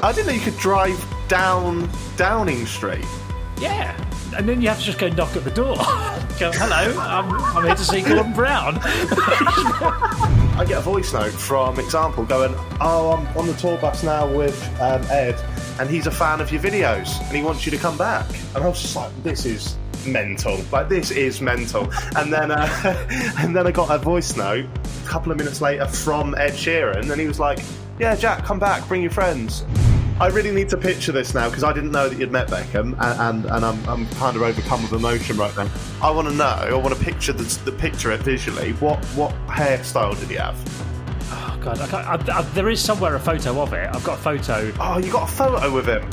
I didn't know you could drive down Downing Street. Yeah, and then you have to just go knock at the door. go, hello, I'm, I'm here to see Gordon Brown. I get a voice note from Example going, "Oh, I'm on the tour bus now with um, Ed, and he's a fan of your videos, and he wants you to come back." And I was just like, "This is." mental like this is mental and then uh, and then i got a voice note a couple of minutes later from ed sheeran and he was like yeah, Jack, come back, bring your friends. I really need to picture this now because I didn't know that you'd met Beckham, and, and, and I'm, I'm kind of overcome with emotion right now. I want to know, I want to picture the, the picture it visually. What what hairstyle did he have? Oh God, I I, I, there is somewhere a photo of it. I've got a photo. Oh, you got a photo with him.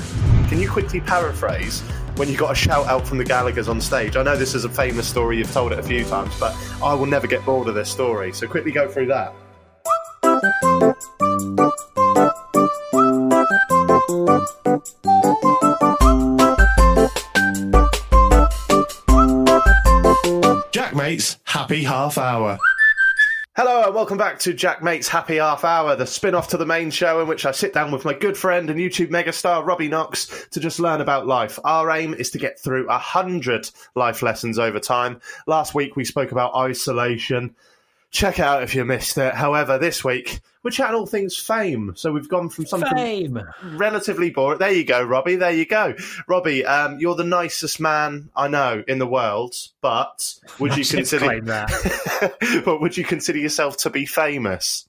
Can you quickly paraphrase when you got a shout out from the Gallagher's on stage? I know this is a famous story, you've told it a few times, but I will never get bored of this story. So quickly go through that. Jack Maate's Happy Half Hour. Hello and welcome back to Jack Maate's Happy Half Hour, the spin off to the main show in which I sit down with my good friend and YouTube megastar Robbie Knox to just learn about life. Our aim is to get through a hundred life lessons over time. Last week we spoke about isolation check out if you missed it. However, this week we're chatting all things fame. So we've gone from something fame. relatively boring. There you go, Robbie. There you go, Robbie. Um, you're the nicest man I know in the world, but would you consider that? but would you consider yourself to be famous?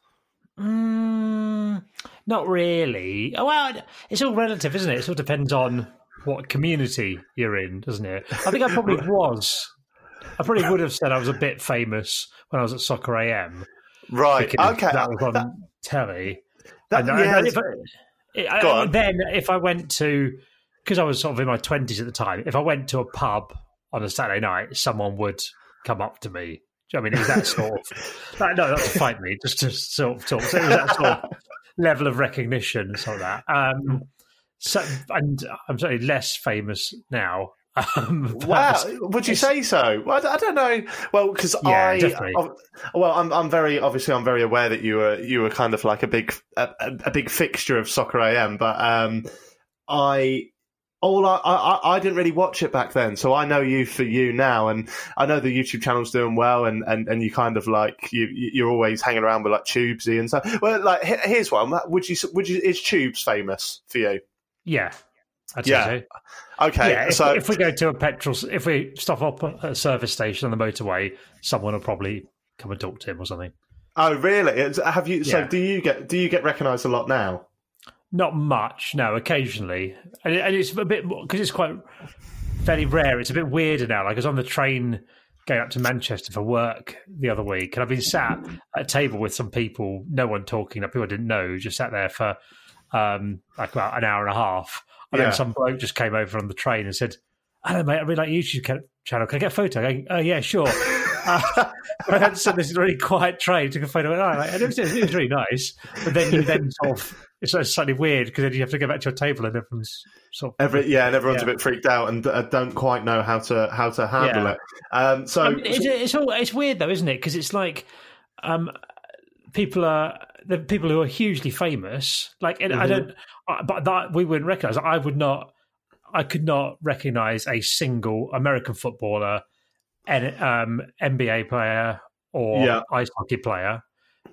Mm, not really. Oh, well, it's all relative, isn't it? It all depends on what community you're in, doesn't it? I think I probably was. I probably would have said I was a bit famous when I was at Soccer AM. Right. Okay. That was on that, telly. That, and, yeah, and if I, I, then if I went to because I was sort of in my twenties at the time, if I went to a pub on a Saturday night, someone would come up to me. I mean, it was that sort of no, not to fight me, just to sort of talk. So it was that sort of level of recognition, sort of that. Um, so, and I'm certainly less famous now, um, wow, would you say so? Well, I don't know. Well, because yeah, I, definitely. well, I'm, I'm very obviously I'm very aware that you were you were kind of like a big a, a big fixture of Soccer AM, but um, I all I, I, I didn't really watch it back then, so I know you for you now, and I know the YouTube channel's doing well, and, and, and you kind of like you you're always hanging around with like Tubesy and stuff. Well, like here's one: would you would you is Tubes famous for you? Yeah, I'd yeah. So. Okay. Yeah, if, so if we go to a petrol, if we stop up at a service station on the motorway, someone will probably come and talk to him or something. Oh, really? Have you? So, do you get do you get recognised a lot now? Not much, no. Occasionally, and, and it's a bit because it's quite fairly rare. It's a bit weirder now. Like I was on the train going up to Manchester for work the other week, and I've been sat at a table with some people, no one talking, people I didn't know, just sat there for um, like about an hour and a half and yeah. then some bloke just came over on the train and said, "Hello, mate. I really like YouTube channel. Can I get a photo?" Going, "Oh yeah, sure." uh, I had to send this really quiet train, took a photo, and, oh, and it, was, it was really nice. But then you then sort of it's slightly weird because then you have to go back to your table and everyone's sort of Every, yeah, and everyone's yeah. a bit freaked out and uh, don't quite know how to how to handle yeah. it. Um, so I mean, it's, it's, all it's weird though, isn't it? Because it's like um, people are the people who are hugely famous. Like, mm-hmm. I don't, but that we wouldn't recognize. I would not. I could not recognize a single American footballer, um, NBA player, or yeah. ice hockey player.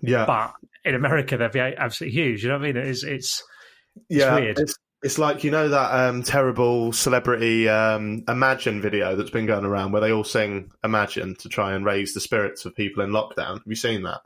Yeah, but in America they'd be absolutely huge. You know what I mean? It's it's, yeah, weird. It's, It's like you know that um, terrible celebrity um, Imagine video that's been going around where they all sing Imagine to try and raise the spirits of people in lockdown. Have you seen that?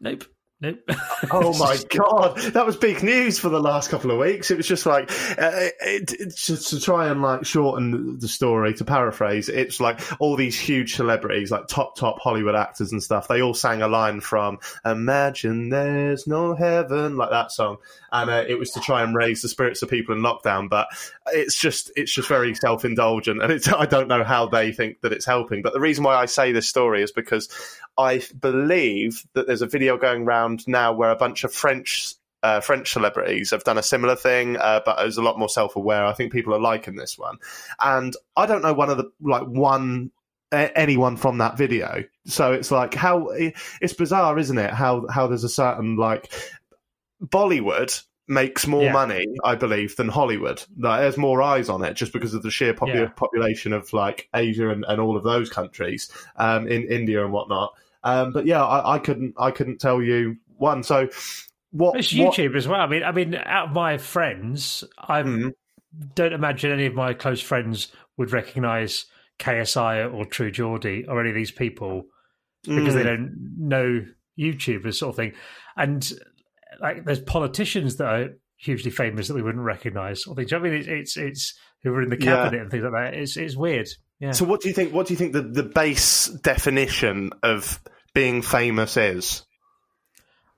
Nope. Nope. Oh my god, that was big news for the last couple of weeks. It was just like uh, it, it, just to try and like shorten the story. To paraphrase, it's like all these huge celebrities, like top top Hollywood actors and stuff. They all sang a line from "Imagine There's No Heaven," like that song, and uh, it was to try and raise the spirits of people in lockdown. But it's just it's just very self indulgent, and I don't know how they think that it's helping. But the reason why I say this story is because I believe that there's a video going around now where a bunch of French uh, French celebrities have done a similar thing, uh, but it's a lot more self aware. I think people are liking this one, and I don't know one of the like one anyone from that video. So it's like how it's bizarre, isn't it? How how there's a certain like Bollywood makes more Yeah. money, I believe, than Hollywood. Like, there's more eyes on it just because of the sheer popu- Yeah. population of like Asia and, and all of those countries, um, in India and whatnot. Um, but yeah, I, I couldn't I couldn't tell you one. So what? It's what- YouTube as well. I mean, I mean, out of my friends, I Mhm. don't imagine any of my close friends would recognise KSI or True Geordie or any of these people because they Mm. don't know YouTubers, sort of thing. And like, there's politicians that are hugely famous that we wouldn't recognise. Or things. I mean, it's it's, it's who were in the Yeah. cabinet and things like that. It's it's weird. Yeah. So what do you think? What do you think the, the base definition of being famous is?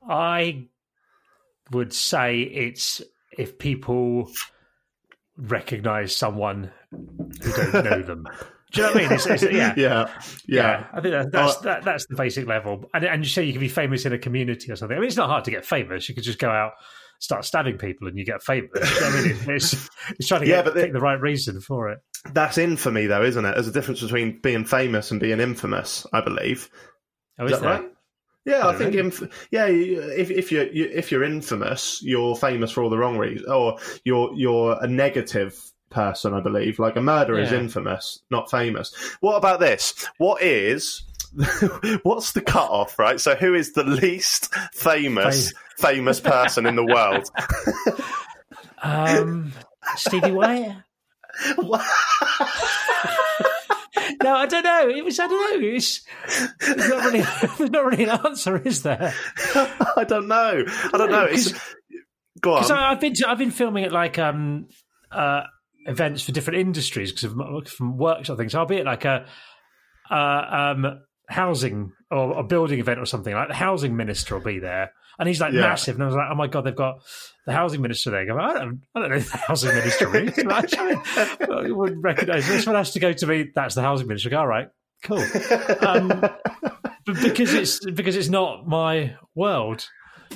I would say it's if people recognise someone who don't know them. Do you know what I mean? It's, it's, yeah. yeah, yeah. I think that, that's Uh, that, that's the basic level. And, and you say you can be famous in a community or something. I mean, it's not hard to get famous. You could just go out, start stabbing people, and you get famous. You know I mean, it's, it's, trying to Yeah, get, but the- pick the right reason for it. That's infamy, though, isn't it? There's a difference between being famous and being infamous. I believe. Oh, Is is that right? Yeah, I I, think inf- yeah. If if you're you, if you're infamous, you're famous for all the wrong reasons, or you're you're a negative person. I believe, like a murderer is infamous, not famous. What about this? What is what's the cut off? Right. So, who is the least famous famous person in the world? Um, Stevie White? no, I don't know. It was I don't know. It's there's not really there's not really an answer, is there? I don't know. I don't know. It's, go on. Because I've been to, I've been filming at like um uh events for different industries because of from work sort of things. So I'll be at like a uh, um housing or a building event or something. Like the housing minister will be there, and he's like Yeah. massive. And I was like, oh my god, they've got the housing minister there. I, go, I don't, I don't know the housing minister is. I wouldn't recognise this one. Has to go to me. That's the housing minister. I go, All right, cool. Um, but because it's because it's not my world.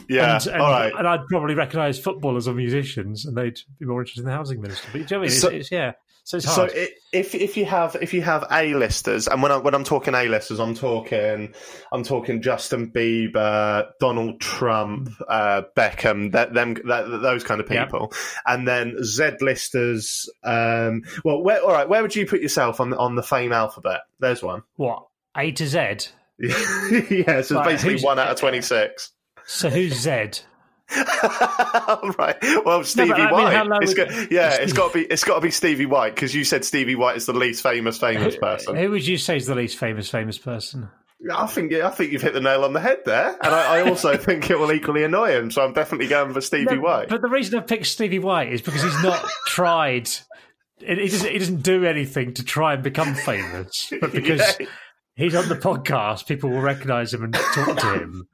Yeah. And, and, all right. and I'd probably recognise footballers or musicians, and they'd be more interested in the housing minister. But you know what I mean? So- it's, it's, yeah, so it's So hard. i if if you have if you have A-listers, and when I, when I'm talking A-listers, I'm talking I'm talking Justin Bieber, Donald Trump, uh, Beckham, that, them that, those kind of Yep. people, and then Z-listers. Um, well, where, all right, where would you put yourself on the, on the fame alphabet? There's one. what A to Z? yeah, so it's Right, basically one out of twenty six. So who's Zed? right. Well, Stevie mean, White. low It's got, yeah, it's got to be. It's got to be Stevie White because you said Stevie White is the least famous famous person. Who would you say is the least famous famous person? I think I think you've hit the nail on the head there, and I, I also think it will equally annoy him. So I'm definitely going for Stevie No, White. But the reason I picked Stevie White is because he's not tried. He he doesn't, he doesn't do anything to try and become famous, but because Yeah. he's on the podcast, people will recognise him and talk to him.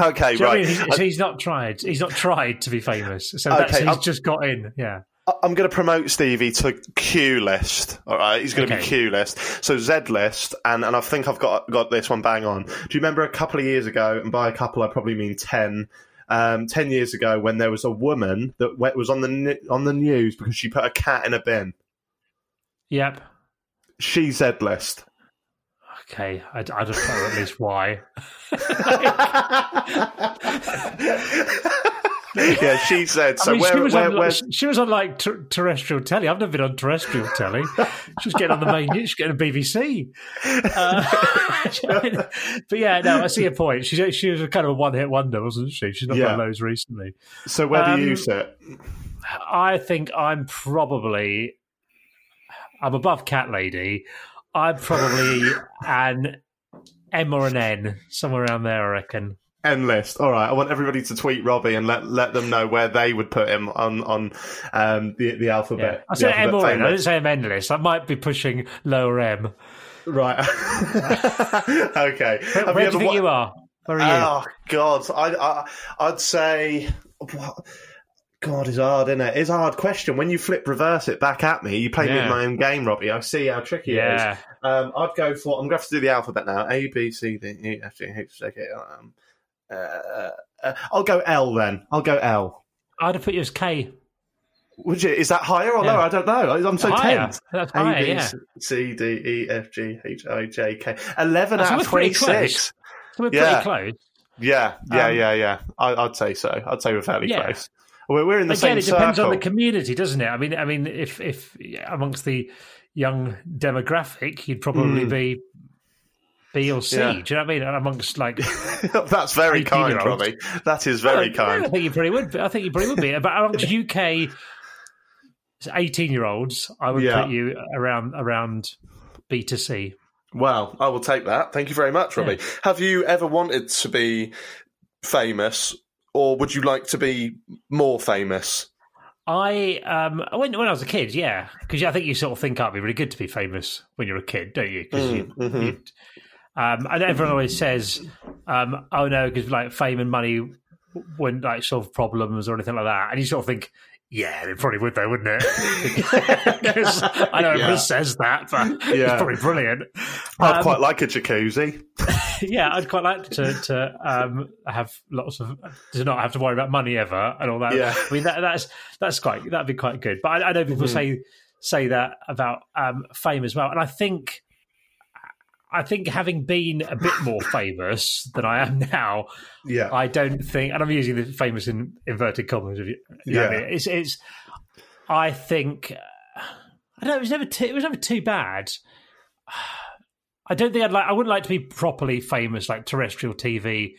Okay, Do you know what I right. mean? He's, so he's not tried. He's not tried to be famous. So that's, Okay, he's I'm- just got in. Yeah. I'm going to promote Stevie to Q list. All right, he's going to be Okay. Q list. So Z list, and, and I think I've got got this one bang on. Do you remember a couple of years ago? And by a couple, I probably mean ten. Um, ten years ago, when there was a woman that was on the on the news because she put a cat in a bin. Yep. She's Z list. Okay. I'd, I'd have thought at least why. yeah, she said. So I mean, where, she, was where, on, where, she was on like ter- terrestrial telly. I've never been on terrestrial telly. She was getting on the main news. She was getting a BBC. Uh, but yeah, no, I see your point. She she was kind of a one hit wonder, wasn't she? She's not Yeah. done those recently. so where do you um, sit? I think I'm probably I'm above Cat Lady. I'm probably an M or an N, somewhere around there, I reckon. N list. All right. I want everybody to tweet Robbie and let let them know where they would put him on on um, the the alphabet. Yeah. I said M or N. I didn't say M N list. I might be pushing lower M. Right. okay. Have Where you do you think wa- you are? Where are you? Oh God, I, I I'd say. what- God, it's hard, isn't it? It's a hard question. When you flip reverse it back at me, you play me in my own game, Robbie. I see how tricky it yeah. is. Um, I'd go for. I'm going to have to do the alphabet now. A B C D E F G H I J K L M. Uh, uh, I'll go L then. I'll go L. I'd have put you as K. Would you? Is that higher or Yeah. lower? I don't know. I'm so Higher. tense. That's higher, B, yeah. C, D, E, F, G, H, I, J, K. 11 Oh, so out of pretty 26. So we're Yeah. pretty close. Yeah, yeah, Um, yeah, yeah. I, I'd say so. I'd say we're fairly Yeah. close. We're, we're in the Again, same it depends circle. on the community, doesn't it? I mean, I mean, if if amongst the young demographic, you'd probably Mm. be B or C. Yeah. Do you know what I mean? And amongst like, That's very kind, Robbie. That is very I kind. I think you probably would. Be. I think you probably would be. But amongst UK eighteen-year-olds, I would Yeah. put you around around B to C. Well, I will take that. Thank you very much, Robbie. Have you ever wanted to be famous, or would you like to be more famous? I um when when I was a kid, yeah, because I think you sort of think, "Oh, it'd be really good to be famous when you're a kid, don't you?" Because you, mhm. um, and everyone always says, um, "Oh no," because like fame and money wouldn't like solve problems or anything like that, and you sort of think. Yeah, it probably would though, wouldn't it? 'Cause I know everyone Yeah. says that, but Yeah. it's probably brilliant. I'd Um, quite like a jacuzzi. yeah, I'd quite like to to um, have lots of to not have to worry about money ever and all that. Yeah. I mean that, that's that's quite that'd be quite good. But I, I know people say say that about um, fame as well, and I think I think having been a bit more famous than I am now, Yeah. I don't think, and I'm using the famous in inverted commas. If you, you know I Yeah. mean? it's it's. I think I don't know. It was never too, it was never too bad. I don't think I'd like. I wouldn't like to be properly famous, like terrestrial TV,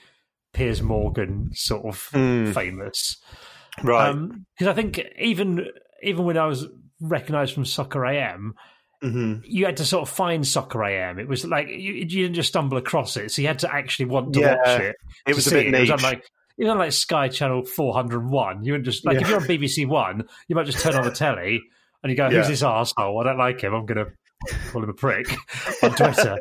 Piers Morgan sort of Mm. famous. right. Because I think even even when I was recognised from Soccer AM, hmm you had to sort of find Soccer AM. It was like you, you didn't just stumble across it, so you had to actually want to Yeah, watch it. It was a bit it. niche. It was like you know, like Sky Channel four hundred and one. You would just like if you're on BBC One, you might just turn on the telly and you go, "Who's Yeah. this asshole? I don't like him. I'm going to call him a prick on Twitter."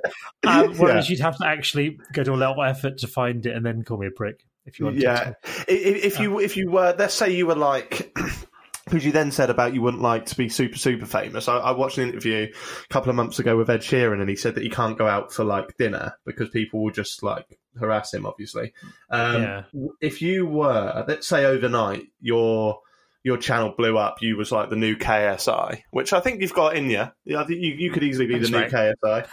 Um, whereas you'd have to actually go to a lot of effort to find it and then call me a prick if you wanted yeah. to. If you if you were, let's say you were like. Because you then said about you wouldn't like to be super super famous. I, I watched an interview a couple of months ago with Ed Sheeran, and he said that he can't go out for like dinner because people will just like harass him. Obviously, um, Yeah. if you were, let's say overnight, your your channel blew up, you was like the new KSI, which I think you've got in you. Yeah, I think you, you could easily be Thanks, the new KSI.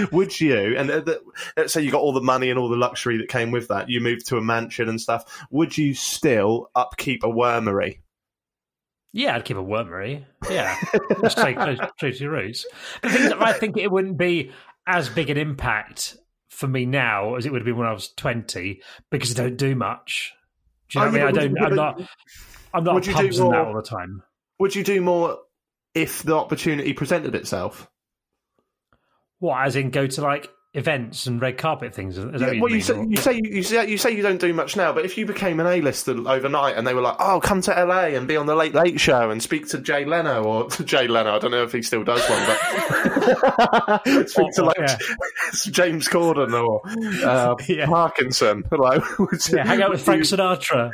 Um, would you? And the, let's say you got all the money and all the luxury that came with that. You moved to a mansion and stuff. Would you still upkeep a wormery? Yeah, I'd keep a wormery. Yeah, just stay close, true to your roots. The thing is, I think it wouldn't be as big an impact for me now as it would have been when I was twenty because I don't do much. Do you know Oh, what I yeah, mean? I don't. I'm not. I'm not would at you do pubs and that more- all the time. Would you do more if the opportunity presented itself? What, as in go to like events and red carpet things? What you well, you say, you say you say you say you don't do much now, but if you became an A-lister overnight and they were like, "Oh, come to LA and be on the Late Late Show and speak to Jay Leno or to Jay Leno," I don't know if he still does one, but speak to like yeah. James Corden or uh, Yeah. Parkinson. Like, yeah, hang out with Frank Sinatra.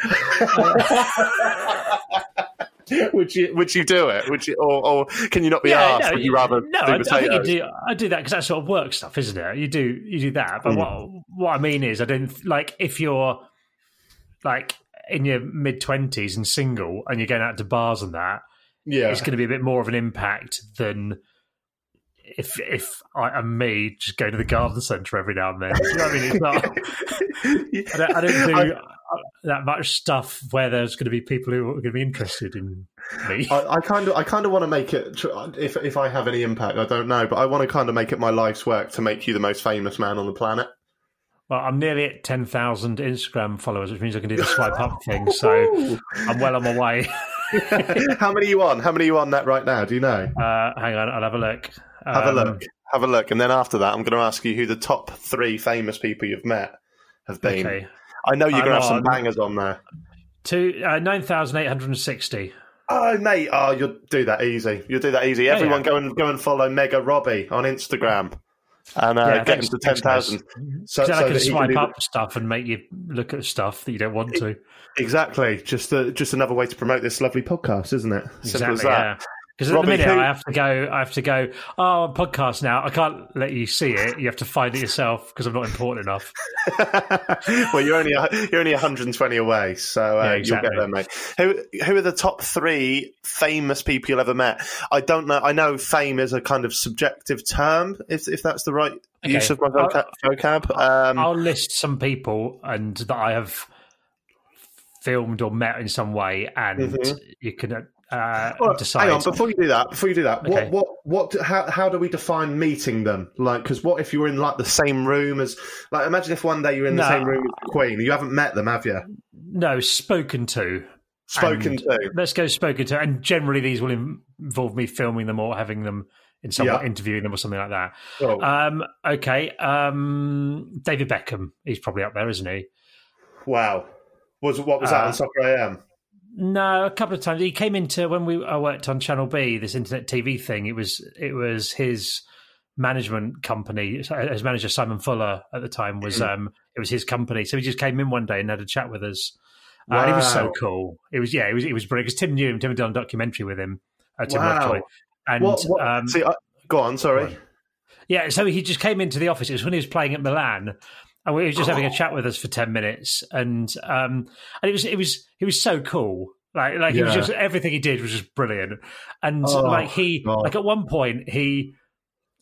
would you would you do it? Would you, or, or can you not be asked? would you rather no, do I, I think you do. I do that because that's sort of work stuff, isn't it? You do you do that, but Mm. what what I mean is, I don't like if you're like in your mid twenties and single, and you're going out to bars and that. yeah, It's going to be a bit more of an impact than if if I am me just going to the garden centre every now and then. You know what I mean? It's not. I don't, I don't do uh that much stuff where there's going to be people who are going to be interested in me. I, I kind of, I kind of want to make it. If if I have any impact, I don't know, but I want to kind of make it my life's work to make you the most famous man on the planet. Well, I'm nearly at 10,000 Instagram followers, which means I can do the swipe up thing. So I'm well on my way. How many are you on? How many are you on that right now? Do you know? Uh, hang on, I'll have a look. Have a Um, look. Have a look. And then after that, I'm going to ask you who the top three famous people you've met have been. Okay. I know you're going to have some bangers on there. Two, uh, 9,860. Oh, mate. Oh, you'll do that easy. You'll do that easy. Everyone go and go and follow Mega Robbie on Instagram and uh, Yeah, get thanks- him to 10,000. So, then I can swipe the- up stuff and make you look at stuff that you don't want to. Exactly. Just uh, just another way to promote this lovely podcast, isn't it? Simple as Exactly, that. Because at Robbie, the minute who- I have to go. I have to go. Oh, a podcast now. I can't let you see it. You have to find it yourself because I'm not important enough. well, you're only you're only 120 away, so uh, Yeah, you'll get there, mate. Who who are the top three famous people you've ever met? I don't know. I know fame is a kind of subjective term, if if that's the right Okay. use of my vocab. vocab. Um, I'll list some people and that I have filmed or met in some way, and you can uh, well, decide. hang on, before you do that, before you do that, Okay. what what what? How how do we define meeting them? Like, because what if you were in like the same room as? Like, imagine if one day you're in the same room as the Queen. You haven't met them, have you? no, spoken to. Spoken And to. Let's go spoken to, and generally these will involve me filming them or having them in some Yeah. way, interviewing them or something like that. Oh, Um, okay, um, David Beckham, he's probably up there, isn't he? wow. Was what was that uh, on Soccer AM? No, a couple of times he came into when we I worked on Channel B, this internet TV thing. It was it was his management company. His manager Simon Fuller at the time was Mm. um it was his company. So he just came in one day and had a chat with us. Uh, and he was so cool. It was yeah, it was it was brilliant because Tim knew him. Tim had done a documentary with him. Uh, Tim Wow. Lovejoy. And What, what, um, see, I, go on. Sorry. yeah, so he just came into the office. It was when he was playing at Milan, and we were just having Oh. a chat with us for ten minutes, and um, and it was it was he was so cool. Like like he was just everything he did was just brilliant, and Oh, like he God. like at one point he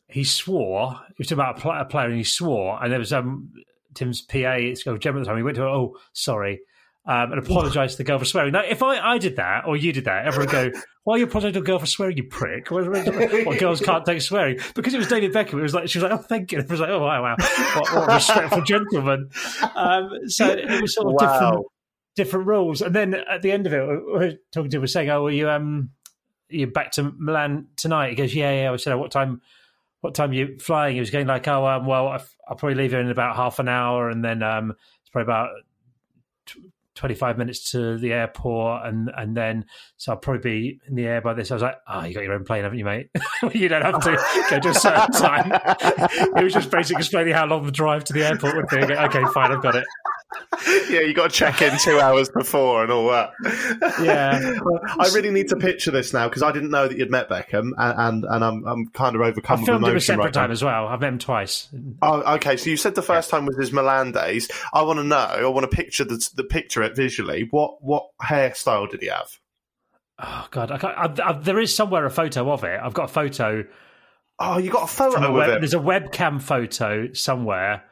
he swore he was talking about a, pl- a player and he swore, and there was um Tim's PA, it's got Gemma at the time. He went to her, oh sorry. Um, and apologise to the girl for swearing. Now, if I, I did that or you did that, everyone would go, "Why are you apologising to a girl for swearing, you prick?" What girls can't take swearing because it was David Beckham. It was like she was like, "Oh, thank you." It was like, "Oh, wow, wow, what, what a respectful gentleman." Um, so it was sort of Wow. different different rules. And then at the end of it, we were talking to him, we're saying, "Oh, are you um, you back to Milan tonight?" He goes, "Yeah, yeah." I said, "Oh, "What time? What time are you flying?" He was going like, "Oh, um, well, I'll probably leave here in about half an hour, and then um, it's probably about." Tw- 25 minutes to the airport and and then so I'll probably be in the air by this. I was like oh you got your own plane haven't you mate? You don't have to go to a certain time. It was just basically explaining how long the drive to the airport would be. Go, okay fine I've got it yeah, you got to check in two hours before and all that. Yeah. I really need to picture this now because I didn't know that you'd met Beckham, and and, and I'm I'm kind of I overcome with filmed him a separate right time now. as well I've met him twice Oh, okay. So you said the first time was his Milan days. I want to know. I want to picture the, the picture it visually. What what hairstyle did he have? oh god I can't, I, I, there is somewhere a photo of it I've got a photo Oh, you got a photo with web, there's a webcam photo somewhere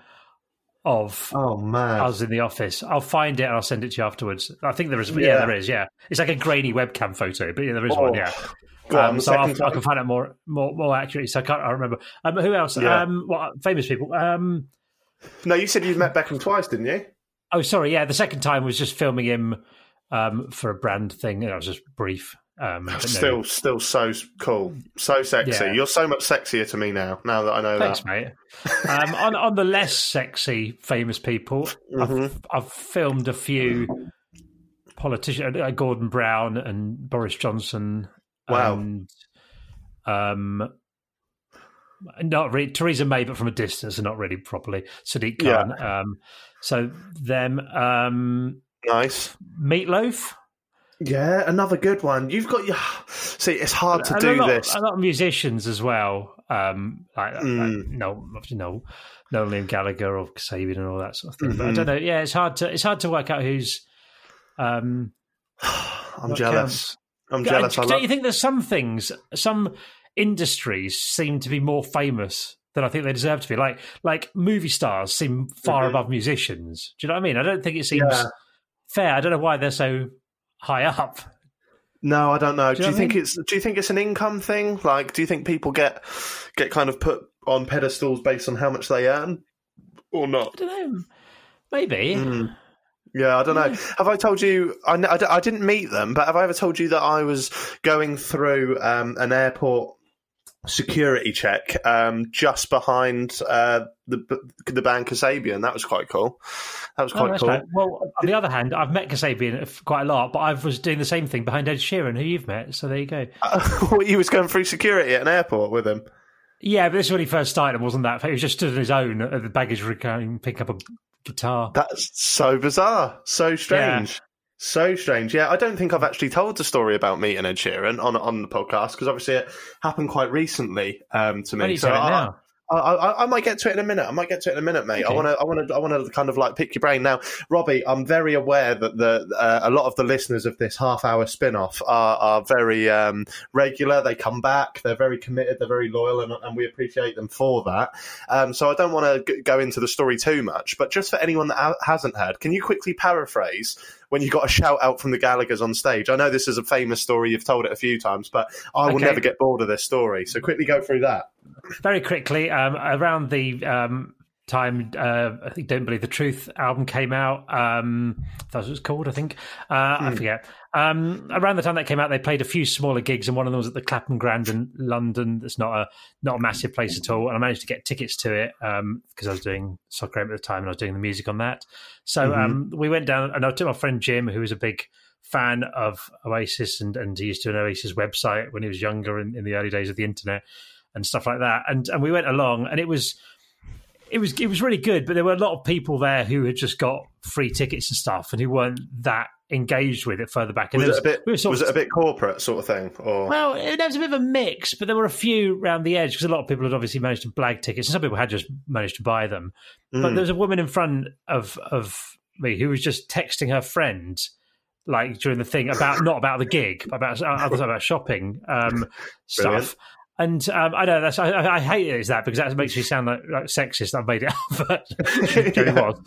of Oh man. I was in the office. I'll find it and I'll send it to you afterwards. I think there is. Yeah, Yeah. there is. Yeah, it's like a grainy webcam photo, but yeah, there is Oh, one. Yeah. Go on, Um, so I can find out more, more, more accurately. So I can't. I remember. Um, who else? Yeah. Um, what famous people? Um, No, you said you've met Beckham twice, didn't you? oh, sorry. Yeah, the second time was just filming him um, for a brand thing. It was just brief. Um, but no. Still, still so cool, so sexy. Yeah. You're so much sexier to me now. Now that I know Thanks, that. mate. Um, on on the less sexy famous people, I've, Mm-hmm. I've filmed a few politicians, uh, Gordon Brown and Boris Johnson. Wow. And, um, not really Theresa May, but from a distance and not really properly. Sadiq Yeah. Khan. Um, so them, um, Nice. Meatloaf. Yeah, another good one. You've got your. See, it's hard to And do a lot, this. A lot of musicians as well. Um, like, Mm. like no, obviously no, no Liam Gallagher or Kasabian and all that sort of thing. Mm-hmm. But I don't know. Yeah, it's hard to it's hard to work out who's. Um, I'm jealous. I'm jealous. I Don't love- you think there's some things, some industries seem to be more famous than I think they deserve to be? Like like movie stars seem far Mhm. above musicians. Do you know what I mean? I don't think it seems Yeah. fair. I don't know why they're so high up. No, I don't know. Do Do you you, know what I think it's? Do you think it's an income thing? Like, do you think people get get kind of put on pedestals based on how much they earn, or not? I don't know. Maybe. Mm. Yeah, I don't know. Have I told you? I, I, I, didn't meet them, but have I ever told you that I was going through um, an airport security check um, just behind uh, the the band Kasabian? That was quite cool. That was quite oh, cool. Right. Well, on the other hand, I've met Kasabian quite a lot, but I was doing the same thing behind Ed Sheeran, who you've met. So there you go. Uh, you was going through security at an airport with him. Yeah, but this is when he first started, wasn't that? He was just stood on his own at the baggage recording, picking up a guitar. That's so bizarre, so strange. So strange. Yeah, I don't think I've actually told the story about meeting Ed Sheeran on on the podcast because obviously it happened quite recently um, to me. So I, I, I, I, might get to it in a minute. I might get to it in a minute, mate. Okay. I want to, I want to, I want to kind of like pick your brain now, Robbie. I'm very aware that the uh, a lot of the listeners of this half-hour spin-off are, are very um, regular. They come back. They're very committed. They're very loyal, and, and we appreciate them for that. Um, so I don't want to go into the story too much, but just for anyone that hasn't heard, can you quickly paraphrase when you got a shout out from the Gallagher's on stage? I know this is a famous story. You've told it a few times, but I will okay. never get bored of this story. So quickly go through that very quickly um, around the um, time uh, I think "Don't Believe the Truth" album came out. Um, that was what it's called, I think. Uh, hmm. I forget. Um, around the time that came out, they played a few smaller gigs, and one of them was at the Clapham Grand in London. That's not a not a massive place at all, and I managed to get tickets to it because um, I was doing soccer at the time and I was doing the music on that. So mm-hmm. Um, we went down, and I took my friend Jim, who was a big fan of Oasis, and, and he used to an Oasis website when he was younger in, in the early days of the internet and stuff like that. And and we went along, and it was it was it was really good. But there were a lot of people there who had just got free tickets and stuff, and who weren't that engaged with it further back. And was, it, a bit, we was it a bit corporate sort of thing? Or well, it, was a bit of a mix, but there were a few around the edge because a lot of people had obviously managed to blag tickets, and some people had just managed to buy them. Mm. But there was a woman in front of of me who was just texting her friend like during the thing about not about the gig, about about shopping um, stuff. And um, I know that's I, I, hate it as that because that makes me sound like, like sexist. I've made it up, but it was.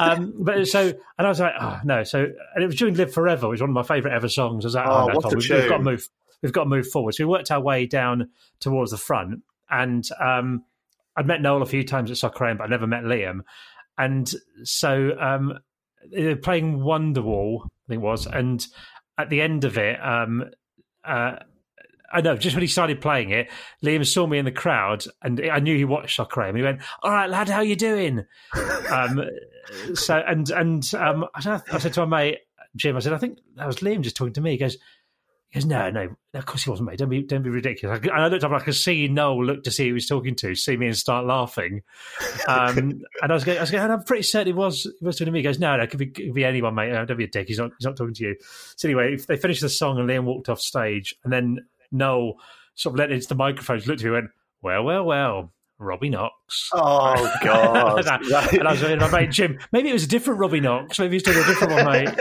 Um, but so, and I was like, oh no. So, and it was during "Live Forever," which was one of my favourite ever songs. I was like, oh, oh no, Tom, we've, we've, got to move. We've got to move forward. So we worked our way down towards the front, and um, I'd met Noel a few times at Soccer but I never met Liam. And so um, they were playing Wonderwall, I think it was, and at the end of it. Um, uh, I know, just when he started playing it, Liam saw me in the crowd, and I knew he watched Soccer and he went, "All right, lad, how you doing?" um, so, and and um, I, said to my mate Jim, I said, "I think that was Liam just talking to me." He goes, he goes, no, no, of course he wasn't, mate. Don't be, don't be ridiculous. And I looked up, and I could see Noel look to see who he was talking to, see me and start laughing. Um, and I was going, I was going, I'm pretty certain he was, he was talking to me. He goes, no, no, it could be, it could be anyone, mate. No, don't be a dick. He's not, he's not talking to you. So anyway, they finished the song and Liam walked off stage, and then Noel sort of let into the microphones, looked at me and went, well, well, well, Robbie Knox. Oh God! and, I, and, I, was with my mate Jim. Maybe it was a different Robbie Knox. Maybe he's doing a different one, mate.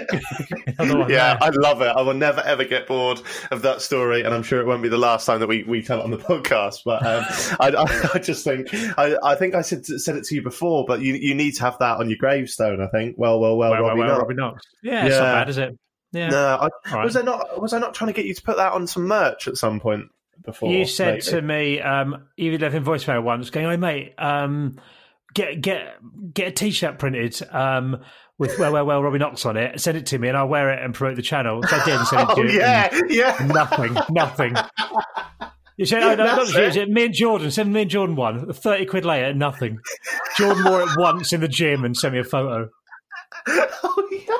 one yeah, I love it. I will never ever get bored of that story, and I'm sure it won't be the last time that we, we tell it on the podcast. But um, I, I, I, just think I, I think I said said it to you before, but you you need to have that on your gravestone. I think. Well, well, well, well, Robbie, well, Knox. Robbie Knox. Yeah, it's not bad, is it? Yeah. No, I, right. was I not was I not trying to get you to put that on some merch at some point? before. You said maybe. to me, um, you left in voicemail once, going, "Oh mate, um, get get get a t-shirt printed um, with well well well Robbie Knox on it. Send it to me, and I'll wear it and promote the channel." So I did and send it to oh, you. Yeah, yeah. Nothing, nothing. You said, "Oh no, not it. it. Me and Jordan. Send me and Jordan one. Thirty quid later, nothing. Jordan wore it once in the gym and sent me a photo. Oh, yeah.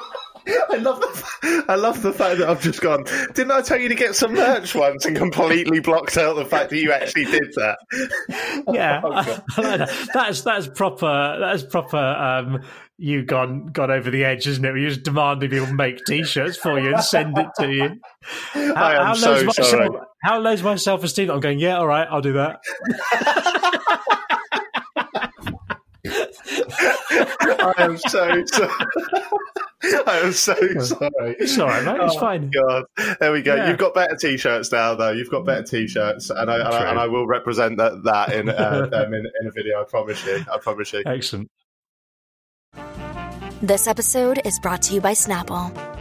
I love the I love the fact that I've just gone. Didn't I tell you to get some merch once and completely blocked out the fact that you actually did that? Yeah, oh, that's that's proper. That's proper. Um, you gone gone over the edge, isn't it? You just demanding people make t-shirts for you and send it to you. How, I am how so my, sorry. How low's my self esteem? I'm going. Yeah, all right, I'll do that. I am so sorry. I am so sorry. It's all right, mate. It's oh, fine. God, there we go. Yeah. You've got better t-shirts now, though. You've got better t-shirts, and I, and I, and I will represent that, that in, uh, um, in in a video. I promise you. I promise you. Excellent. This episode is brought to you by Snapple.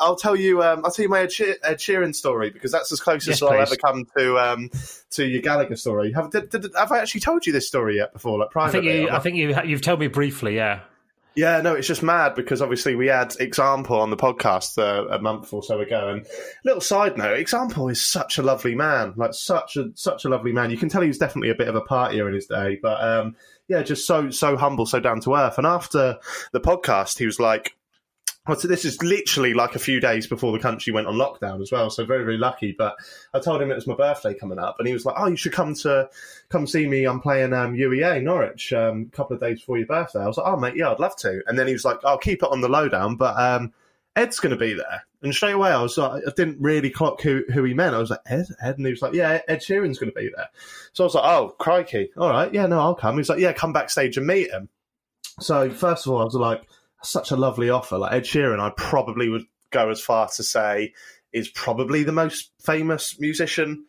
I'll tell you. Um, I'll tell you my Ed, Sheer- Ed Sheeran story because that's as close Yes, as I'll please. ever come to um, to your Gallagher story. Have, did, did, have I actually told you this story yet before? Like I privately? think you, I think you you've told me briefly. Yeah. Yeah, no, it's just mad because obviously we had Example on the podcast uh, a month or so ago. And little side note, Example is such a lovely man, like such a such a lovely man. You can tell he was definitely a bit of a partier in his day, but um, yeah, just so so humble, so down to earth. And after the podcast, he was like. Well, so this is literally like a few days before the country went on lockdown as well, so very very lucky. But I told him it was my birthday coming up, and he was like, "Oh, you should come to come see me. I'm playing um, UEA Norwich um, a couple of days before your birthday." I was like, "Oh, mate, yeah, I'd love to." And then he was like, "I'll keep it on the lowdown, but um, Ed's going to be there." And straight away, I was like, I didn't really clock who who he meant. I was like, "Ed, Ed," and he was like, "Yeah, Ed Sheeran's going to be there." So I was like, "Oh, crikey! All right, yeah, no, I'll come." He was like, "Yeah, come backstage and meet him." So first of all, I was like, such a lovely offer. Like Ed Sheeran, I probably would go as far to say is probably the most famous musician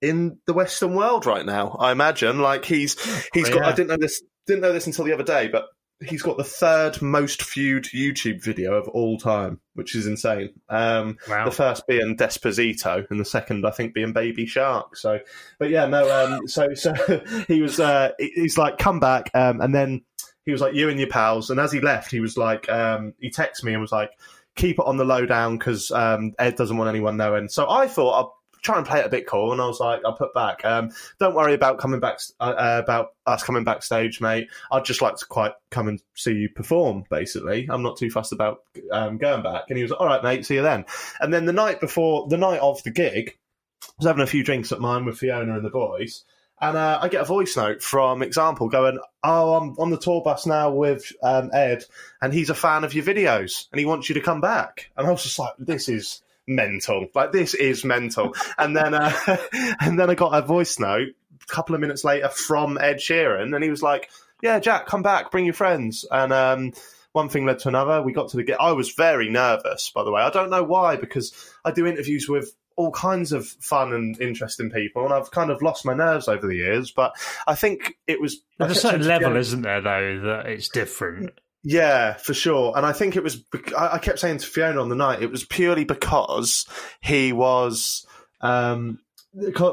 in the Western world right now. I imagine. Like he's he's got. I didn't know this. Didn't know this until the other day, but he's got the third most viewed YouTube video of all time, which is insane. Um, Wow. The first being Despacito, and the second, I think, being Baby Shark. So, but yeah, no. Um, so so he was. Uh, he's like, come back, um, and then he was like, you and your pals. And as he left, he was like, um, he texted me and was like, keep it on the lowdown because um, Ed doesn't want anyone knowing. So I thought I'll try and play it a bit cool, and I was like, I'll put back. Um, don't worry about coming back uh, uh, about us coming backstage, mate. I'd just like to quite come and see you perform. Basically, I'm not too fussed about um, going back. And he was like, all right, mate, see you then. And then the night before, the night of the gig, I was having a few drinks at mine with Fiona and the boys. And uh, I get a voice note from Example going, Oh, I'm on the tour bus now with um, Ed, and he's a fan of your videos, and he wants you to come back. And I was just like, This is mental. Like, this is mental. and then, uh, and then I got a voice note a couple of minutes later from Ed Sheeran, and he was like, Yeah, Jack, come back, bring your friends. And um, one thing led to another. We got to the get. I was very nervous, by the way. I don't know why, because I do interviews with all kinds of fun and interesting people, and I've kind of lost my nerves over the years. But I think it was There's a certain level, isn't there, though, that it's different. yeah, for sure. And I think it was. I I kept saying to Fiona on the night, it was purely because he was. Um,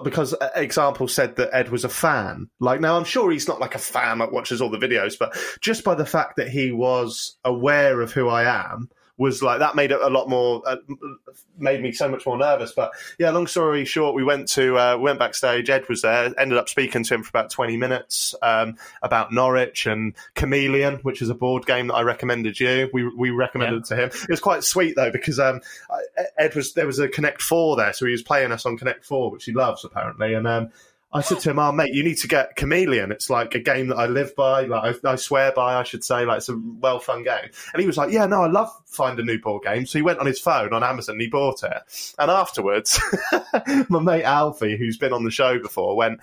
because uh, example said that Ed was a fan. Like now, I'm sure he's not like a fan that watches all the videos, but just by the fact that he was aware of who I am was like that made it a lot more uh, made me so much more nervous. But yeah, long story short, we went to uh, went backstage. Ed was there. Ended up speaking to him for about twenty minutes um, about Norwich and Chameleon, which is a board game that I recommended you. We we recommended it to him. It was quite sweet though because um, Ed was there was a Connect Four there, so he was playing us on Connect Four, which he loves apparently, and. Um, I said to him, "Oh, mate, you need to get Chameleon. It's like a game that I live by, like I, I swear by, I should say. Like it's a well fun game." And he was like, "Yeah, no, I love find a new board game." So he went on his phone on Amazon, and he bought it. And afterwards, my mate Alfie, who's been on the show before, went,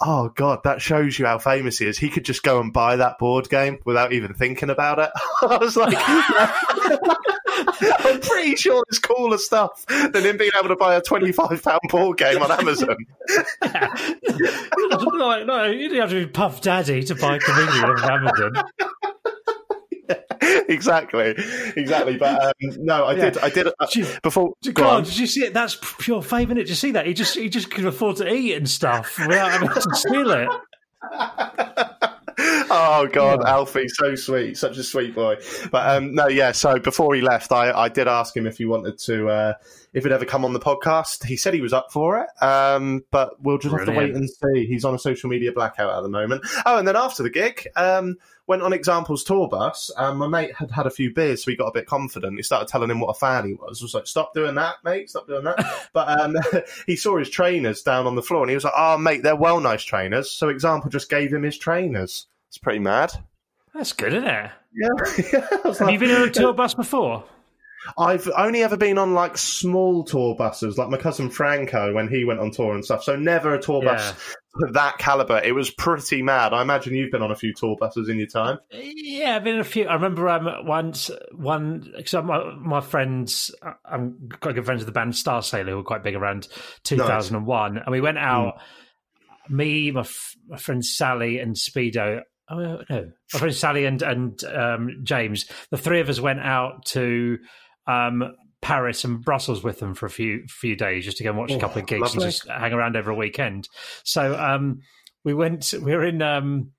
"Oh God, that shows you how famous he is. He could just go and buy that board game without even thinking about it." I was like, "I'm pretty sure there's cooler stuff than him being able to buy a twenty-five pound board game on Amazon." no, no, you didn't have to be Puff Daddy to buy Chameleon on Amazon. exactly, exactly. But um, no, I did. I did uh, Gee, before. go God, on. did you see it? That's pure fame, innit? Did you see that? He just he just could afford to eat and stuff without having to steal it. oh God, Alfie, so sweet, such a sweet boy. But um, no, yeah. So before he left, I, I did ask him if he wanted to, uh, if he'd ever come on the podcast. He said he was up for it, um, but we'll just have to wait and see. He's on a social media blackout at the moment. Oh, and then after the gig, um, went on Examples tour bus. and my mate had had a few beers, so he got a bit confident. He started telling him what a fan he was. I was like, "Stop doing that, mate! Stop doing that." but um, he saw his trainers down on the floor, and he was like, "Oh, mate, they're well nice trainers." So Example just gave him his trainers. It's pretty mad. That's good, isn't it? Yeah. Have like, you been on a tour bus before? I've only ever been on like small tour buses, like my cousin Franco when he went on tour and stuff. So never a tour Yeah. bus of that caliber. It was pretty mad. I imagine you've been on a few tour buses in your time. Yeah, I've been in a few. I remember um, once one because my my friends, uh, I'm quite good friends with the band Starsailor, who were quite big around 2001, and we went out. Me, my f- my friend Sally, and Speedo. Oh no, my friend Sally and and um, James. The three of us went out to. Um, Paris and Brussels with them for a few few days just to go and watch a Oh, couple of gigs lovely. and just hang around over a weekend. So um, we went. We were in um,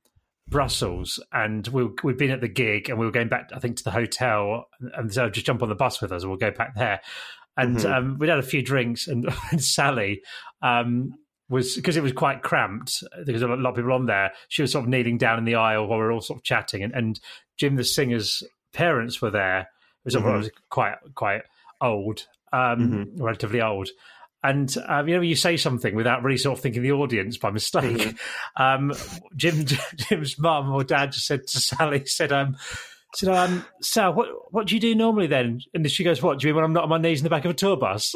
Brussels, and we we'd been at the gig, and we were going back, I think, to the hotel, and so just jump on the bus with us, and we'll go back there. And Mhm. um, we'd had a few drinks, and, and Sally um, was because it was quite cramped. There was a lot of people on there. She was sort of kneeling down in the aisle while we were all sort of chatting, and, and Jim, the singer's parents, were there. Was, Mhm. it was quite quite old, um, relatively old. And um, you know, you say something without really sort of thinking the audience by mistake. Um, Jim, Jim's mum or dad just said to Sally, said, um, said, um, Sal, what what do you do normally then? And she goes, What do you mean when I'm not on my knees in the back of a tour bus?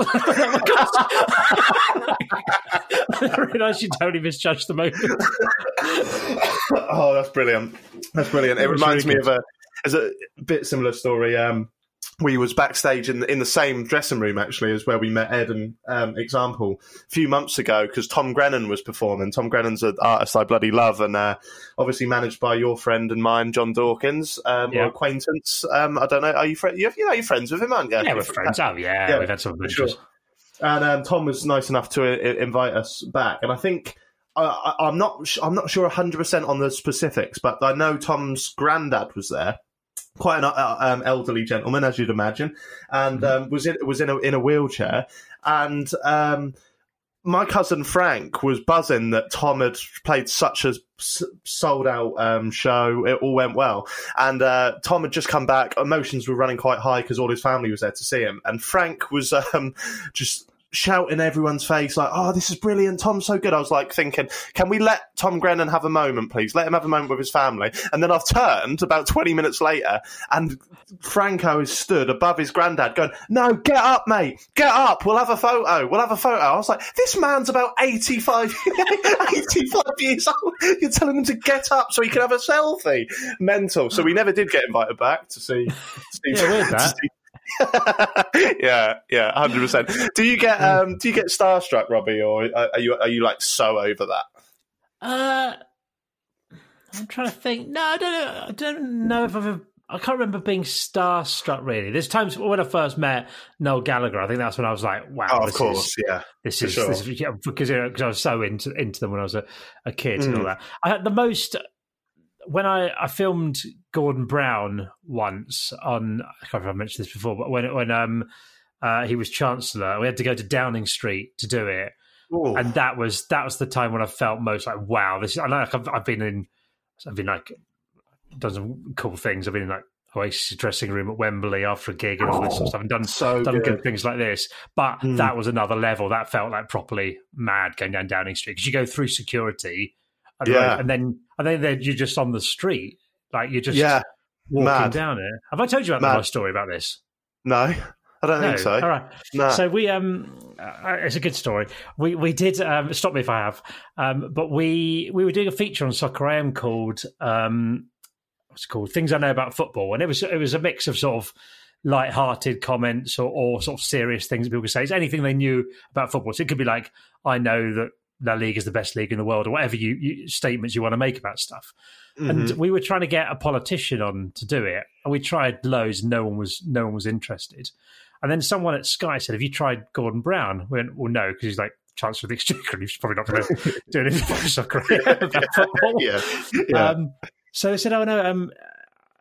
I realised you totally misjudged the moment. oh, that's brilliant. That's brilliant. It It reminds really me of a as a bit similar story. Um, we was backstage in the, in the same dressing room actually as where we met Ed and um, Example a few months ago because Tom Grennan was performing. Tom Grennan's an artist I bloody love and uh, obviously managed by your friend and mine, John Dawkins, um, Yeah. or acquaintance. Um, I don't know. Are you friend? You, you know, you're friends with him, aren't you? Yeah, we're friends. Oh, yeah, Yeah, we've had some for sure. And um, Tom was nice enough to I- invite us back, and I think I, I, I'm not I'm not sure 100 percent on the specifics, but I know Tom's granddad was there, quite an uh, um, elderly gentleman, as you'd imagine, and um, was in was in a in a wheelchair, and. Um, my cousin Frank was buzzing that Tom had played such a sold out um, show. It all went well. And uh, Tom had just come back. Emotions were running quite high because all his family was there to see him. And Frank was um, just shouting in everyone's face, like, oh, this is brilliant. Tom's so good. I was like thinking, can we let Tom Grennan have a moment, please? Let him have a moment with his family. And then I've turned about 20 minutes later and Franco is stood above his granddad going, no, get up, mate. Get up. We'll have a photo. We'll have a photo. I was like, this man's about 85, 85 years old. You're telling him to get up so he can have a selfie. Mental. So we never did get invited back to see. To see Yeah, weird to that. see- yeah, yeah, hundred percent. Do you get um, do you get starstruck, Robbie, or are are you are you like so over that? Uh, I'm trying to think. No, I don't know. I don't know if I've. Ever, I can't remember being starstruck. Really, there's times when I first met Noel Gallagher. I think that's when I was like, "Wow, Oh, of this course, is, yeah. this is, sure. this is yeah, because you know, because I was so into into them when I was a, a kid and Mm. all that. I had the most when I I filmed Gordon Brown once on. I can't remember if I mentioned this before, but when when um uh, he was chancellor, we had to go to Downing Street to do it Ooh. and that was that was the time when I felt most like wow this I like I've, I've been in I've been like done some cool things I've been in like Oasis dressing room at Wembley after a gig and all this sort of stuff and done so done good. good things like this but Mm. that was another level that felt like properly mad going down Downing Street because you go through security and, Yeah. and then and then you're just on the street like you're just yeah, walking mad. down it have I told you about my story about this no, I don't no. think so. All right. No. So we um, uh, it's a good story. We we did um, stop me if I have, um, but we we were doing a feature on Soccer AM called um, what's it called Things I Know About Football, and it was it was a mix of sort of light-hearted comments or, or sort of serious things that people could say. It's anything they knew about football. So it could be like, I know that La Liga is the best league in the world, or whatever you, you statements you want to make about stuff. And Mhm. we were trying to get a politician on to do it, and we tried loads. No one was no one was interested. And then someone at Sky said, "Have you tried Gordon Brown?" We went, "Well, no, because he's like Chancellor of the Exchequer, and he's probably not going to do anything about soccer about football." yeah, yeah. Um, So they said, "Oh no," um,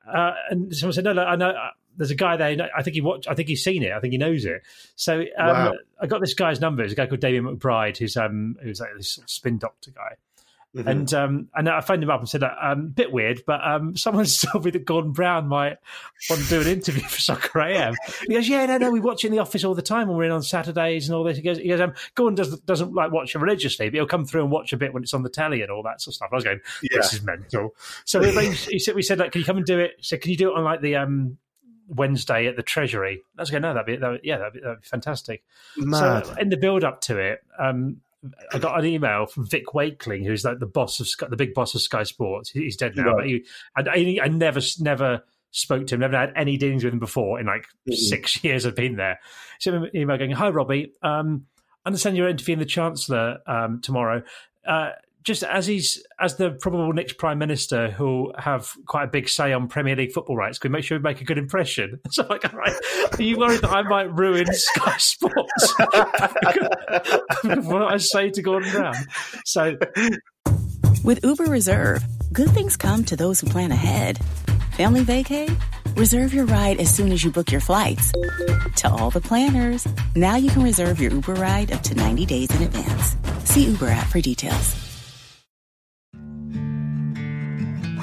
uh, and someone said, "No, no, I know." There's a guy there. I think he watched. I think he's seen it. I think he knows it. So um, Wow. I got this guy's number. It's a guy called Damian McBride, who's um, who's like this sort of spin doctor guy. Mhm. And um, and I phoned him up and said, um, a bit weird, but um, someone's told me that Gordon Brown might want to do an interview for Soccer AM. He goes, yeah, no, no, we watch it in the office all the time when we're in on Saturdays and all this. He goes, he goes, um, Gordon doesn't doesn't like watch it religiously, but he'll come through and watch a bit when it's on the telly and all that sort of stuff. I was going, yeah. this is mental. So we arranged, he said, we said, like, can you come and do it? He said, can you do it on like the um, Wednesday at the Treasury? I was going, no, that'd be, that'd, yeah, that'd be, that'd be fantastic. Mad. So in the build up to it, um, I got an email from Vic Wakeling, who's like the boss of Sky, the big boss of Sky Sports. He's dead now, Right. but he, I, I never never spoke to him, never had any dealings with him before in like Mhm. six years I've been there. So an email going, "Hi Robbie, um, I understand you're interviewing the Chancellor um, tomorrow." Uh, just as he's as the probable next prime minister who'll have quite a big say on Premier League football rights, can we make sure we make a good impression? So like, all right, are you worried that I might ruin Sky Sports? what I say to Gordon Brown. So With Uber Reserve, good things come to those who plan ahead. Family vacay? Reserve your ride as soon as you book your flights. To all the planners, now you can reserve your Uber ride up to 90 days in advance. See Uber app for details.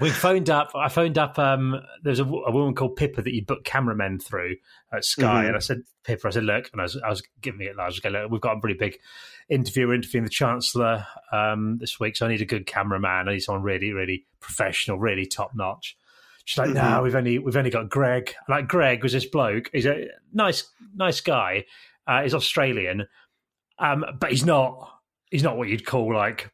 We phoned up. I phoned up. Um, there's a, a woman called Pippa that you book cameramen through at Sky, Mhm. and I said, Pippa, I said, look, and I was, I was giving it. I was going, look, we've got a pretty big interview. We're interviewing the Chancellor um, this week, so I need a good cameraman. I need someone really, really professional, really top notch. She's like, no, Mhm. we've only we've only got Greg. Like Greg was this bloke. He's a nice nice guy. Uh, he's Australian, um, but he's not he's not what you'd call like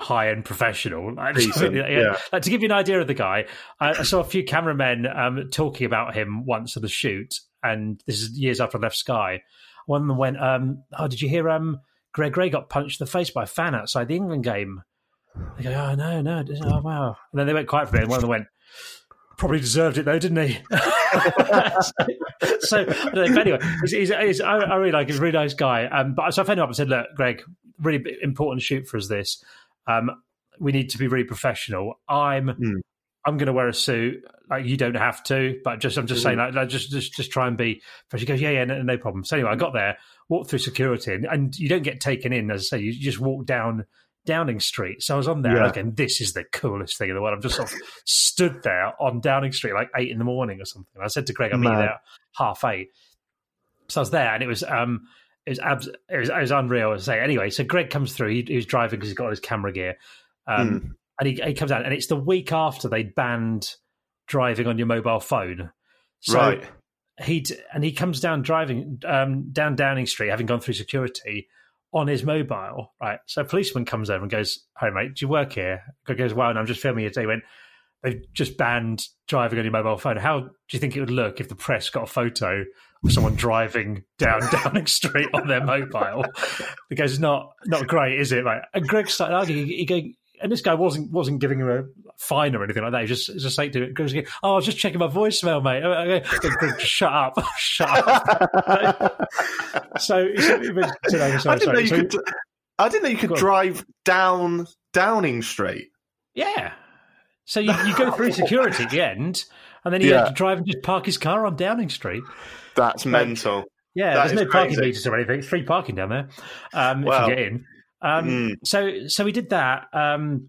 high end professional. Like, Decent, yeah. like, to give you an idea of the guy, I, I saw a few cameramen um, talking about him once at the shoot, and this is years after I left Sky. One of them went, um, "Oh, did you hear? Um, Greg Gray got punched in the face by a fan outside the England game." They go, "Oh no, no, oh wow!" And then they went quiet for a bit, and one of them went, "Probably deserved it though, didn't he?" so, know, anyway, he's, he's, he's, I, I really like. him. He's a really nice guy. Um, but so I phoned him up and said, "Look, Greg, really important shoot for us. This, um, we need to be really professional. I'm, Mm. I'm going to wear a suit. Like you don't have to, but just I'm just saying, like, like just just just try and be." Fresh. He goes, "Yeah, yeah, no, no problem." So anyway, I got there, walked through security, and, and you don't get taken in. As I say, you just walk down. Downing Street. So I was on there Yeah. and I this is the coolest thing in the world. I'm just sort of stood there on Downing Street like eight in the morning or something. I said to Greg, I'll meet you there at half eight. So I was there and it was um it was abs- it was, it was unreal to say. Anyway, so Greg comes through. He, he was driving because he's got all his camera gear, um, and he, he comes out and it's the week after they banned driving on your mobile phone. So right. he and he comes down driving um, down Downing Street, having gone through security on his mobile. Right, so a policeman comes over and goes, "Hey mate, do you work here?" Greg goes, "Well, no, I'm just filming it." He went, "They've just banned driving on your mobile phone. How do you think it would look if the press got a photo someone driving down Downing Street on their mobile?" because it's "Not not great, is it?" Right, and Greg started arguing. He, he and this guy wasn't wasn't giving him a fine or anything like that. He just just saying to it, Greg's going, "Oh, I was just checking my voicemail, mate." Okay, Greg, shut up, shut up. so, so, so, I sorry, didn't know you So- could. I didn't know you could drive down Downing Street. Yeah. So you, you go through security at the end, and then he Yeah. had to drive and just park his car on Downing Street. That's mental. Yeah, That there's no parking crazy. meters or anything. It's free parking down there um, Wow. if you get in. Um, Mm. So so we did that. Um,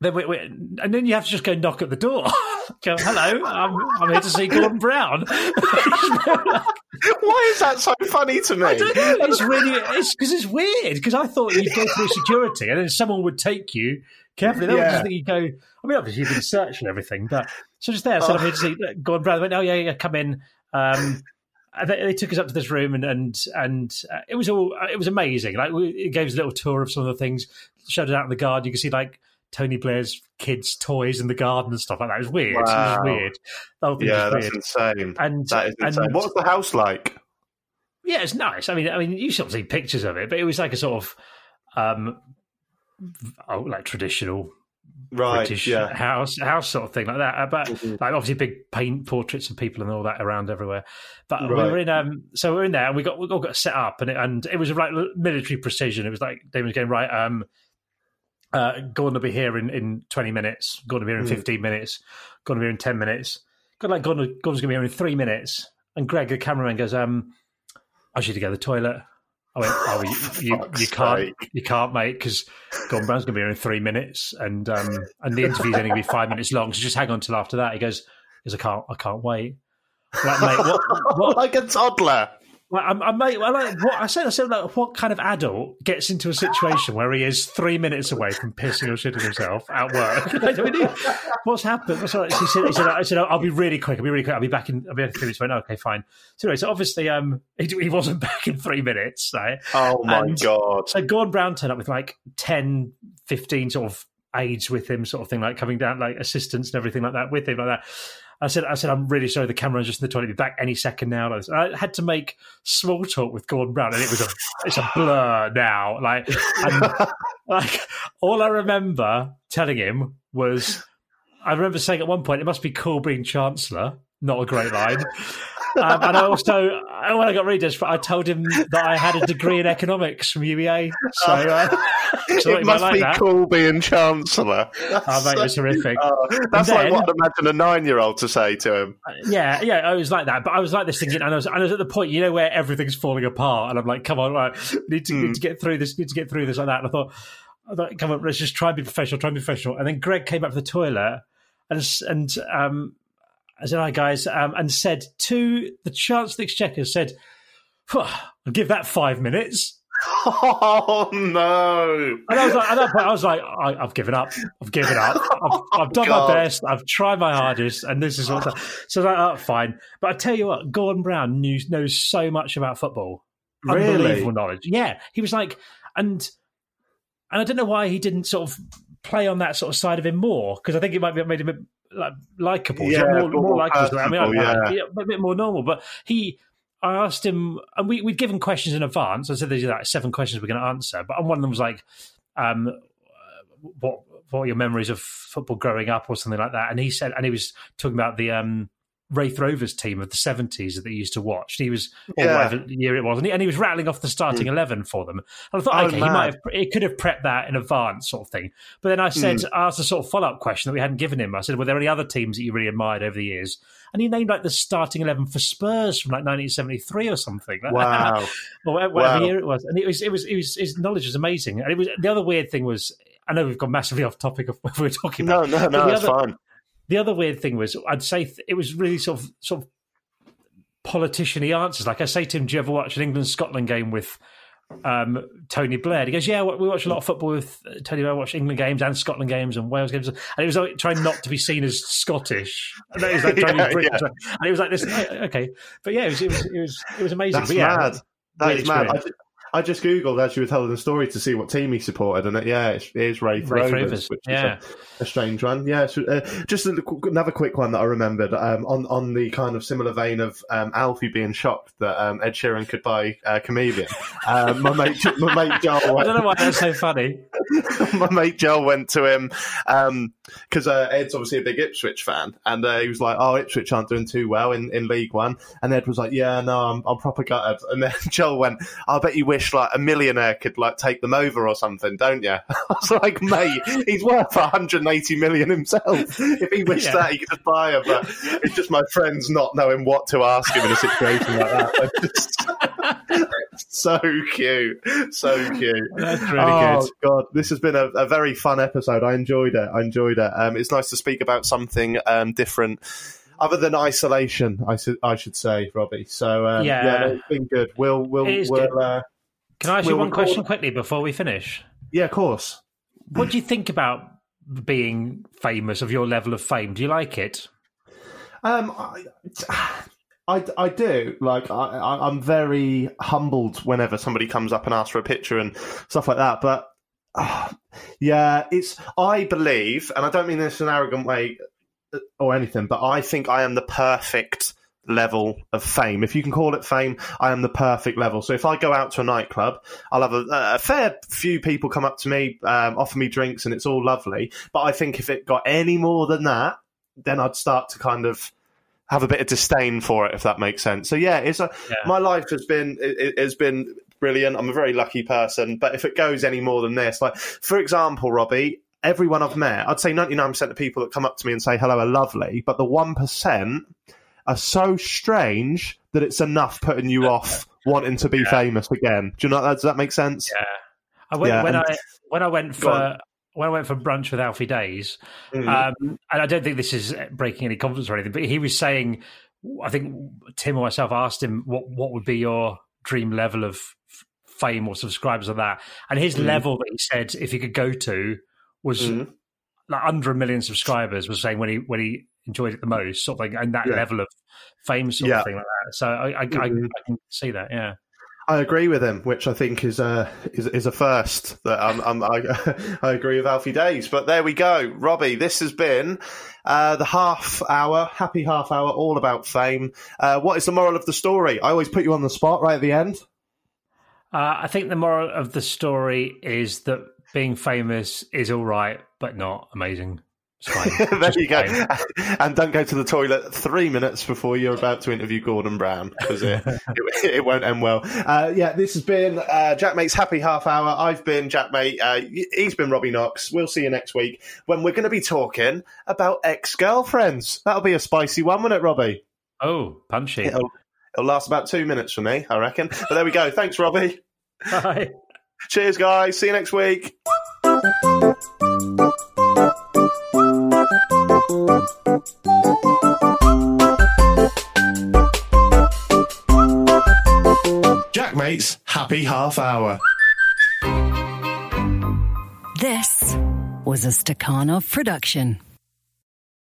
then we, we, and then you have to just go knock at the door. go, hello, I'm, I'm here to see Gordon Brown. Why is that so funny to me? I don't know. It's really it's because it's weird. Because I thought you'd go through security and then someone would take you carefully. Then I Yeah. just think you go. I mean, obviously you've been searched and everything, but so just there. Said, I'm here to see Gordon Brown. They went, oh yeah, yeah, come in. Um, they, they took us up to this room and and and uh, it was all it was amazing. Like we, it gave us a little tour of some of the things, showed it out in the garden. You can see like Tony Blair's kids' toys in the garden and stuff like that. It was weird. It Wow. was weird. The whole thing Yeah, that's weird. insane. And that is insane. and- What was the house like? Yeah, it's nice. I mean, I mean, you sort of see pictures of it, but it was like a sort of, um, oh, like traditional Right. British yeah. house house sort of thing like that. Uh, But Mhm. like obviously big paint portraits of people and all that around everywhere. But we were in um, so we're in there and we got we all got set up and it, and it was like military precision. It was like Damon was going right. Um, uh, Gordon will be here in, in twenty minutes. Going to be here in Mm. fifteen minutes. Going to be here in ten minutes. Got like Gordon, Gordon's going to be here in three minutes. And Greg, the cameraman, goes, um, I should to go to the toilet. I went, oh, you, you, you can't, you can't, mate, because Gordon Brown's going to be here in three minutes, and um, and the interview's only going to be five minutes long, so just hang on till after that. He goes, because I can't, I can't wait. Like, mate, what, what, like a toddler. Like, I'm, I'm, like, what I said, I said, like, what kind of adult gets into a situation where he is three minutes away from pissing or shitting himself at work? Like, what's happened? What's he said, he said, I said, I'll be really quick. I'll be really quick. I'll be back in. I'll be back in three minutes. I went, okay, fine. So anyway, so obviously, um, he, he wasn't back in three minutes. Right? Oh my And god. So Gordon Brown turned up with like 10, 15 sort of aides with him, sort of thing, like coming down, like assistants and everything like that with him, like that. I said, I said, I'm really sorry. The camera's just in the toilet. Be back any second now. And I had to make small talk with Gordon Brown, and it was a, it's a blur now. Like, like all I remember telling him was, I remember saying at one point, it must be cool being chancellor. Not a great line. Um, and I also, when I got desperate, I told him that I had a degree in economics from UEA. So, uh, so it must like be that. cool being chancellor. Oh, mate, it was horrific. Oh, that's And like what I'd imagine a nine-year-old to say to him. Yeah, yeah, I was like that, but I was like this thinking, and I was, and I was at the point, you know, where everything's falling apart, and I'm like, come on, right, need to, Hmm. need to get through this, need to get through this like that. And I thought, I thought, come on, let's just try and be professional, try and be professional. And then Greg came up to the toilet and and um, I said, "Hi guys," um, and said to the Chancellor the Exchequer, said, "I'll give that five minutes." Oh no! And I was like, at that point, I was like, I, I've given up. I've given up. I've, I've done God. my best. I've tried my hardest, and this is what. So I was like, oh, fine. But I tell you what, Gordon Brown knew, knows so much about football. Really? Unbelievable knowledge. Yeah, he was like, and and I don't know why he didn't sort of play on that sort of side of him more because I think it might have made him a bit like likable, Yeah, more, more, more likable. I mean, I- personable, yeah. a bit more normal. But he, I asked him, and we we'd given questions in advance. I said there's like seven questions we're going to answer, but one of them was like, um, what what are your memories of football growing up or something like that? And he said, and he was talking about the um. Raith Rovers team of the seventies that he used to watch. He was, or Yeah. whatever year it was, and he, and he was rattling off the starting hmm. eleven for them. And I thought, Oh, okay, he might have, he could have prepped that in advance, sort of thing. But then I hmm. said, I asked a sort of follow up question that we hadn't given him. I said, were there any other teams that you really admired over the years? And he named like the starting eleven for Spurs from like 1973 or something. Wow. or whatever, Wow. year it was. And it was, it was, it was, his knowledge was amazing. And it was the other weird thing was, I know we've gone massively off topic of what we were talking about. no, no, no, it's other, fine. The other weird thing was, I'd say th- it was really sort of, sort of politician-y answers. Like I say to him, "Do you ever watch an England Scotland game with um, Tony Blair?" He goes, "Yeah, we watch a lot of football with uh, Tony Blair. I watch England games and Scotland games and Wales games." And it was like trying not to be seen as Scottish. And it was like trying to Yeah, be British. yeah. And it was like this. Okay, but yeah, it was it was it was, it was amazing. That's But yeah, mad. That weird mad. I experience. just, I just googled as you were telling the story to see what team he supported, and it, yeah, it's, it is Raith, Raith Rovers, Rovers, which yeah. is a, a strange one. Yeah, so, uh, just a, another quick one that I remembered um, on on the kind of similar vein of um, Alfie being shocked that um, Ed Sheeran could buy a chameleon. um, my mate, my mate Joel. I don't know why that's so funny. my mate Joel went to him because uh, Ed's obviously a big Ipswich fan, and uh, he was like, "Oh, Ipswich aren't doing too well in, in League One." And Ed was like, "Yeah, no, I'm, I'm proper gutted." And then Joel went, "I bet you wish like a millionaire could like take them over or something, don't you?" I was like, "Mate, he's worth 180 million himself. If he wished Yeah. that, he could just buy her." But it's just my friends not knowing what to ask him in a situation like that. So cute, so cute. That's really oh, good. God, this has been a, a very fun episode. I enjoyed it. I enjoyed it. Um, it's nice to speak about something um, different, other than isolation. I should I should say, Robbie. So um, Yeah. yeah, no, it's been good. We'll we'll, we'll good. Uh, Can I ask you We'll one record- question quickly before we finish? yeah, of course. What do you think about being famous of your level of fame? Do you like it? Um, I, I, I do. Like, I, I'm very humbled whenever somebody comes up and asks for a picture and stuff like that. But Yeah, it's. I believe, and I don't mean this in an arrogant way uh, or anything, but I think I am the perfect level of fame. If you can call it fame, I am the perfect level. So if I go out to a nightclub, I'll have a, a fair few people come up to me, um, offer me drinks, and it's all lovely. But I think if it got any more than that, then I'd start to kind of have a bit of disdain for it, if that makes sense. So yeah, it's a, Yeah. my life has been it, it has been brilliant. I'm a very lucky person, but if it goes any more than this, like for example, Robbie, everyone I've met, I'd say 99% of people that come up to me and say hello are lovely, but the one percent are so strange that it's enough putting you off wanting to be famous again. Do you know? That does that make sense? Yeah. I went, Yeah, when and- I when I went for when I went for brunch with Alfie Deyes, Mhm. um, and I don't think this is breaking any confidence or anything, but he was saying, I think Tim or myself asked him what what would be your dream level of fame or subscribers or that, and his Mhm. level that he said if he could go to was Mhm. like under a million subscribers. Was saying when he when he enjoyed it the most, sort of thing, and that Yeah. level of fame, sort Yeah. of thing like that. So I I, I, Mhm. I can see that, yeah. I agree with him, which I think is a is, is a first. That I'm, I'm, I, I agree with Alfie Deyes. But there we go, Robbie. This has been uh, the half hour, happy half hour, all about fame. Uh, what is the moral of the story? I always put you on the spot right at the end. Uh, I think the moral of the story is that being famous is all right, but not amazing. There you go. And don't go to the toilet three minutes before you're about to interview Gordon Brown because it, it, it won't end well. Uh, yeah, this has been uh, Jack Maate's Happy Half Hour. I've been Jack Maate. Uh, he's been Robbie Knox. We'll see you next week when we're going to be talking about ex girlfriends. That'll be a spicy one, won't it, Robbie? Oh, punchy. It'll, it'll last about two minutes for me, I reckon. But there we go. Thanks, Robbie. Bye. Cheers, guys. See you next week. Jack Maate's Happy Half Hour. This was a Stakhanov production.